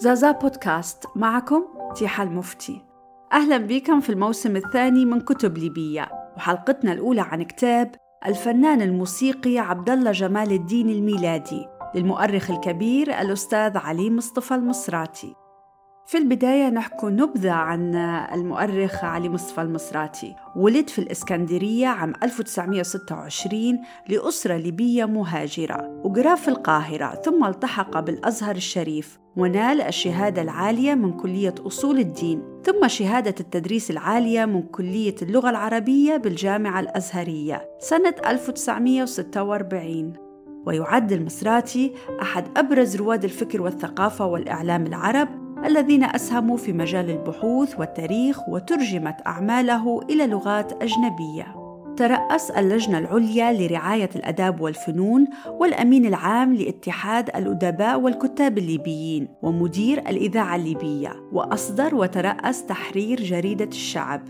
زازا بودكاست معكم تيحة المفتي. أهلا بكم في الموسم الثاني من كتب ليبية وحلقتنا الأولى عن كتاب الفنان الموسيقي عبد الله جمال الدين الميلادي للمؤرخ الكبير الأستاذ علي مصطفى المصراتي. في البداية نحكي نبذة عن المؤرخ علي مصطفى المصراتي. ولد في الإسكندرية عام 1926 لأسرة ليبية مهاجرة وقرأ في القاهرة ثم التحق بالأزهر الشريف ونال الشهادة العالية من كلية أصول الدين ثم شهادة التدريس العالية من كلية اللغة العربية بالجامعة الأزهرية سنة 1946 ويعد المصراتي أحد أبرز رواد الفكر والثقافة والإعلام العرب الذين أسهموا في مجال البحوث والتاريخ وترجمت أعماله إلى لغات أجنبية. ترأس اللجنة العليا لرعاية الآداب والفنون والأمين العام لاتحاد الأدباء والكتاب الليبيين ومدير الإذاعة الليبية وأصدر وترأس تحرير جريدة الشعب.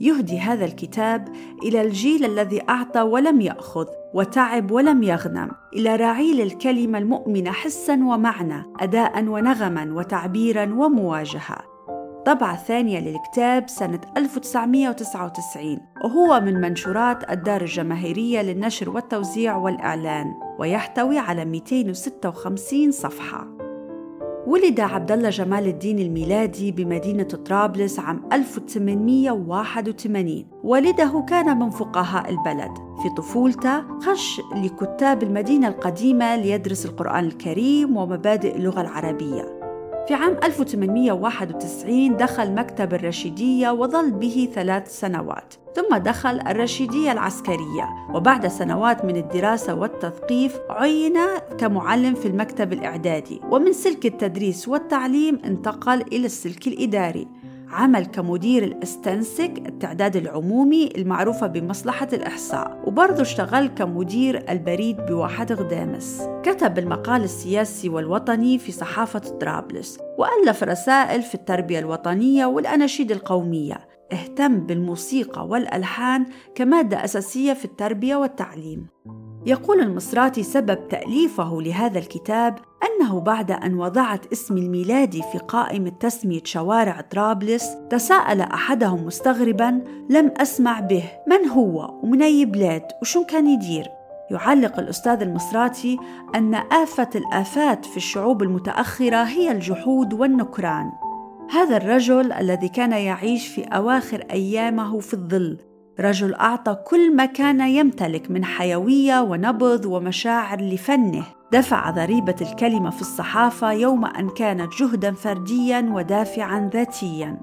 يهدي هذا الكتاب إلى الجيل الذي أعطى ولم يأخذ. وتعب ولم يغنم إلى رعيل الكلمة المؤمنة حسا ومعنى اداء ونغما وتعبيرا ومواجهة. طبعة ثانية للكتاب سنة 1999 وهو من منشورات الدار الجماهيرية للنشر والتوزيع والإعلان ويحتوي على 256 صفحة. ولد عبد الله جمال الدين الميلادي بمدينة طرابلس عام 1881 والده كان من فقهاء البلد. في طفولته خش لكتاب المدينة القديمة ليدرس القرآن الكريم ومبادئ اللغة العربية. في عام 1891 دخل مكتب الرشيدية وظل به ثلاث سنوات. ثم دخل الرشيدية العسكرية وبعد سنوات من الدراسة والتثقيف عين كمعلم في المكتب الإعدادي. ومن سلك التدريس والتعليم انتقل إلى السلك الإداري. عمل كمدير الأستنسك التعداد العمومي المعروفة بمصلحة الإحصاء وبرضه اشتغل كمدير البريد بواحة غدامس. كتب المقال السياسي والوطني في صحافة طرابلس وألف رسائل في التربية الوطنية والأناشيد القومية. اهتم بالموسيقى والألحان كمادة أساسية في التربية والتعليم. يقول المصراتي سبب تأليفه لهذا الكتاب أنه بعد أن وضعت اسمي الميلادي في قائمة تسمية شوارع طرابلس تساءل أحدهم مستغربا لم أسمع به من هو؟ ومن أي بلاد؟ وشو كان يدير؟ يعلق الأستاذ المصراتي أن آفة الآفات في الشعوب المتأخرة هي الجحود والنكران. هذا الرجل الذي كان يعيش في أواخر أيامه في الظل رجل أعطى كل ما كان يمتلك من حيوية ونبض ومشاعر لفنه. دفع ضريبة الكلمة في الصحافة يوم أن كانت جهدا فرديا ودافعا ذاتيا.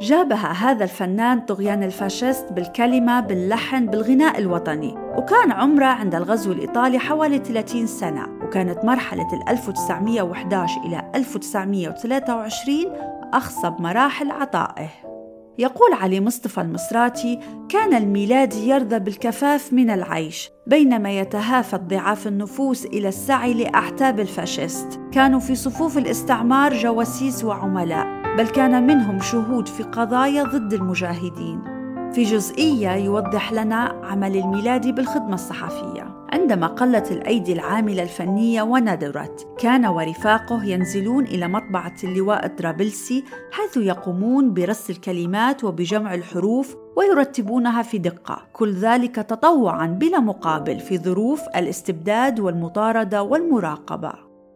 جابه هذا الفنان طغيان الفاشيست بالكلمة باللحن بالغناء الوطني وكان عمره عند الغزو الإيطالي حوالي 30 سنة وكانت مرحلة 1911 إلى 1923 أخصب مراحل عطائه. يقول علي مصطفى المصراتي كان الميلادي يرضى بالكفاف من العيش بينما يتهافت ضعاف النفوس إلى السعي لأحتاب الفاشيست كانوا في صفوف الاستعمار جواسيس وعملاء بل كان منهم شهود في قضايا ضد المجاهدين. في جزئية يوضح لنا عمل الميلادي بالخدمة الصحفية. عندما قلت الأيدي العاملة الفنية وندرت كان ورفاقه ينزلون إلى مطبعة اللواء الطرابلسي حيث يقومون برص الكلمات وبجمع الحروف ويرتبونها في دقة. كل ذلك تطوعا بلا مقابل في ظروف الاستبداد والمطاردة والمراقبة.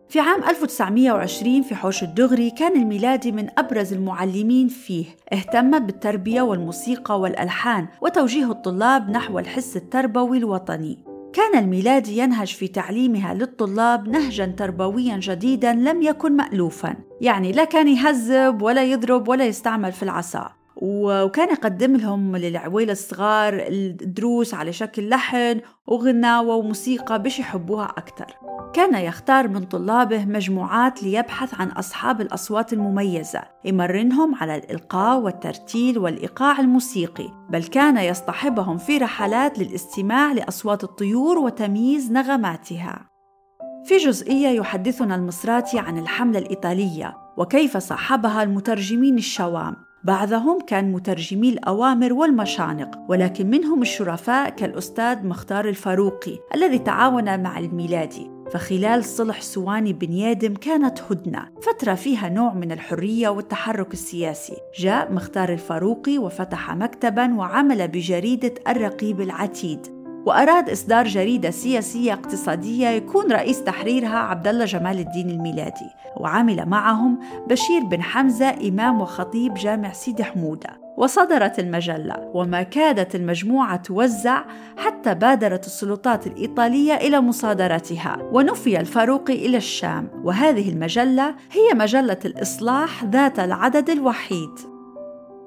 في عام 1920 في حوش الدغري كان الميلادي من أبرز المعلمين فيه. اهتم بالتربية والموسيقى والألحان وتوجيه الطلاب نحو الحس التربوي الوطني. كان الميلادي ينهج في تعليمها للطلاب نهجا تربويا جديدا لم يكن مألوفا. يعني لا كان يهذب ولا يضرب ولا يستعمل في العصا. وكان يقدم لهم للعويلة الصغار الدروس على شكل لحن وغناوة وموسيقى بش يحبوها أكثر كان يختار من طلابه مجموعات ليبحث عن أصحاب الأصوات المميزة يمرنهم على الإلقاء والترتيل والإيقاع الموسيقي بل كان يصطحبهم في رحلات للاستماع لأصوات الطيور وتمييز نغماتها. في جزئية يحدثنا المصراتي عن الحملة الإيطالية وكيف صاحبها المترجمين الشوام. بعضهم كان مترجمي الأوامر والمشانق ولكن منهم الشرفاء كالأستاذ مختار الفاروقي الذي تعاون مع الميلادي فخلال صلح سواني بن يادم كانت هدنة فترة فيها نوع من الحرية والتحرك السياسي. جاء مختار الفاروقي وفتح مكتبا وعمل بجريدة الرقيب العتيد. وأراد إصدار جريدة سياسية اقتصادية يكون رئيس تحريرها عبد الله جمال الدين الميلادي وعمل معهم بشير بن حمزة إمام وخطيب جامع سيدي حمودة. وصدرت المجلة وما كادت المجموعة توزع حتى بادرت السلطات الإيطالية إلى مصادرتها ونفي الفاروقي إلى الشام. وهذه المجلة هي مجلة الإصلاح ذات العدد الوحيد.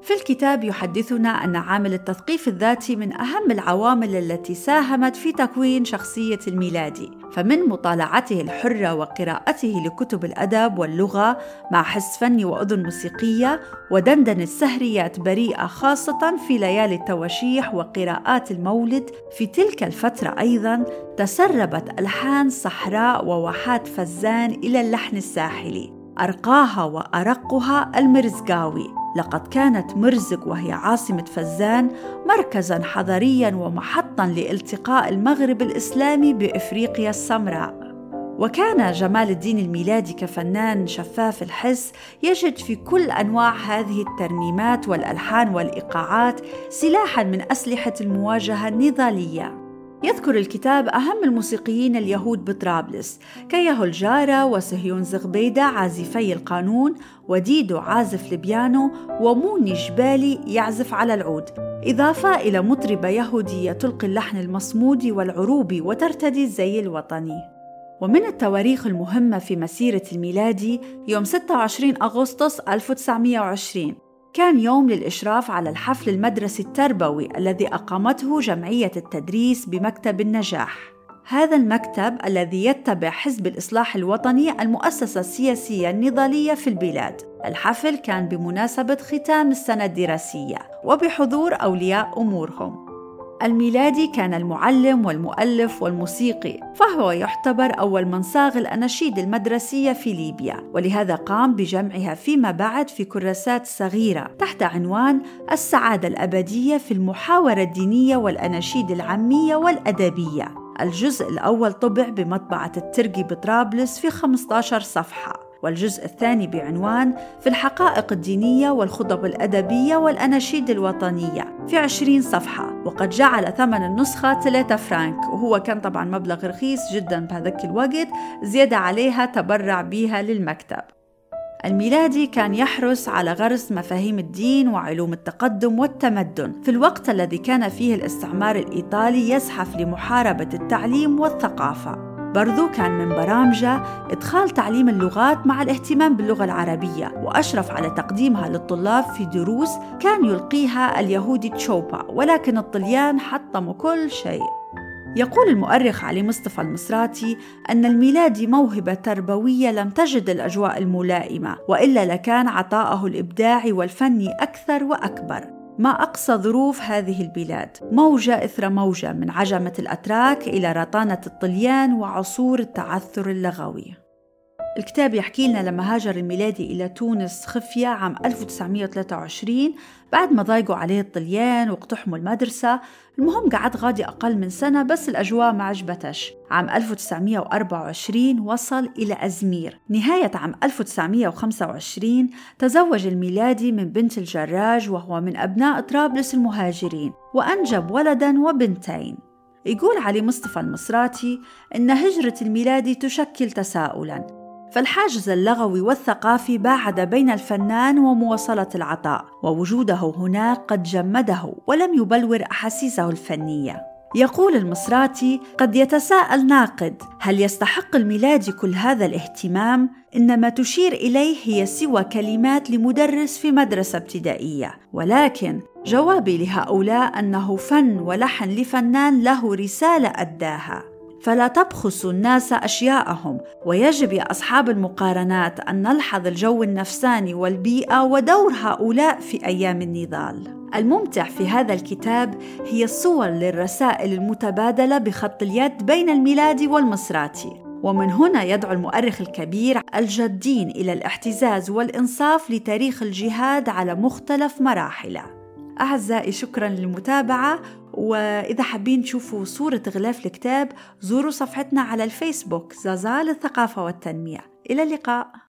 في الكتاب يحدثنا أن عامل التثقيف الذاتي من أهم العوامل التي ساهمت في تكوين شخصية الميلادي، فمن مطالعته الحرة وقراءته لكتب الأدب واللغة مع حس فني وأذن موسيقية ودندن السهريات بريئة خاصة في ليالي التواشيح وقراءات المولد، في تلك الفترة أيضا تسربت ألحان صحراء وواحات فزان إلى اللحن الساحلي، أرقاها وأرقها المرزقاوي. لقد كانت مرزق وهي عاصمة فزان مركزا حضريا ومحطا لالتقاء المغرب الإسلامي بإفريقيا السمراء. وكان جمال الدين الميلادي كفنان شفاف الحس يجد في كل أنواع هذه الترنيمات والألحان والإيقاعات سلاحا من أسلحة المواجهة النضالية. يذكر الكتاب أهم الموسيقيين اليهود بطرابلس كيهو الجارة وسهيون زغبيدة عازفي القانون وديدو عازف البيانو وموني جبالي يعزف على العود. إضافة إلى مطربة يهودية تلقي اللحن المصمودي والعروبي وترتدي الزي الوطني. ومن التواريخ المهمة في مسيرة الميلادي يوم 26 أغسطس 1920 كان يوم للإشراف على الحفل المدرسي التربوي الذي أقامته جمعية التدريس بمكتب النجاح. هذا المكتب الذي يتبع حزب الإصلاح الوطني المؤسسة السياسية النضالية في البلاد. الحفل كان بمناسبة ختام السنة الدراسية وبحضور أولياء أمورهم. الميلادي كان المعلم والمؤلف والموسيقي فهو يعتبر أول من صاغ الأناشيد المدرسية في ليبيا ولهذا قام بجمعها فيما بعد في كراسات صغيرة تحت عنوان السعادة الأبدية في المحاورة الدينية والأناشيد العامية والأدبية. الجزء الأول طبع بمطبعة التركي بطرابلس في 15 صفحة. والجزء الثاني بعنوان في الحقائق الدينية والخطب الأدبية والأناشيد الوطنية في عشرين صفحة وقد جعل ثمن النسخة 3 فرانك. وهو كان طبعا مبلغ رخيص جدا بهذاك الوقت زيادة عليها تبرع بها للمكتب. الميلادي كان يحرص على غرس مفاهيم الدين وعلوم التقدم والتمدن. في الوقت الذي كان فيه الاستعمار الإيطالي يزحف لمحاربة التعليم والثقافة. برضو كان من برامجة إدخال تعليم اللغات مع الاهتمام باللغة العربية وأشرف على تقديمها للطلاب في دروس كان يلقيها اليهودي تشوبا ولكن الطليان حطموا كل شيء. يقول المؤرخ علي مصطفى المصراتي أن الميلادي موهبة تربوية لم تجد الأجواء الملائمة وإلا لكان عطاءه الإبداعي والفني أكثر وأكبر. ما أقصى ظروف هذه البلاد. موجة إثر موجة من عجمة الأتراك إلى رطانة الطليان وعصور التعثر اللغوي. الكتاب يحكي لنا لما هاجر الميلادي إلى تونس خفية عام 1923 بعد ما ضايقوا عليه الطليان واقتحموا المدرسة المهم قعد غادي أقل من سنة بس الأجواء ما عجبتش. عام 1924 وصل إلى أزمير. نهاية عام 1925 تزوج الميلادي من بنت الجراج وهو من أبناء طرابلس المهاجرين وأنجب ولدا وبنتين. يقول علي مصطفى المصراتي إن هجرة الميلادي تشكل تساؤلاً. فالحاجز اللغوي والثقافي باعد بين الفنان ومواصلة العطاء ووجوده هناك قد جمده ولم يبلور أحاسيسه الفنية. يقول المصراتي قد يتساءل ناقد هل يستحق الميلادي كل هذا الاهتمام؟ ان ما تشير إليه هي سوى كلمات لمدرس في مدرسة ابتدائية. ولكن جوابي لهؤلاء أنه فن ولحن لفنان له رسالة أداها. فلا تبخسوا الناس أشياءهم ويجب يا أصحاب المقارنات أن نلحظ الجو النفساني والبيئة ودور هؤلاء في أيام النضال. الممتع في هذا الكتاب هي الصور للرسائل المتبادلة بخط اليد بين الميلادي والمصراتي ومن هنا يدعو المؤرخ الكبير الجادين إلى الاحتزاز والإنصاف لتاريخ الجهاد على مختلف مراحله أعزائي شكرا للمتابعة وإذا حابين تشوفوا صورة غلاف الكتاب زوروا صفحتنا على الفيسبوك زازال الثقافة والتنمية. إلى اللقاء.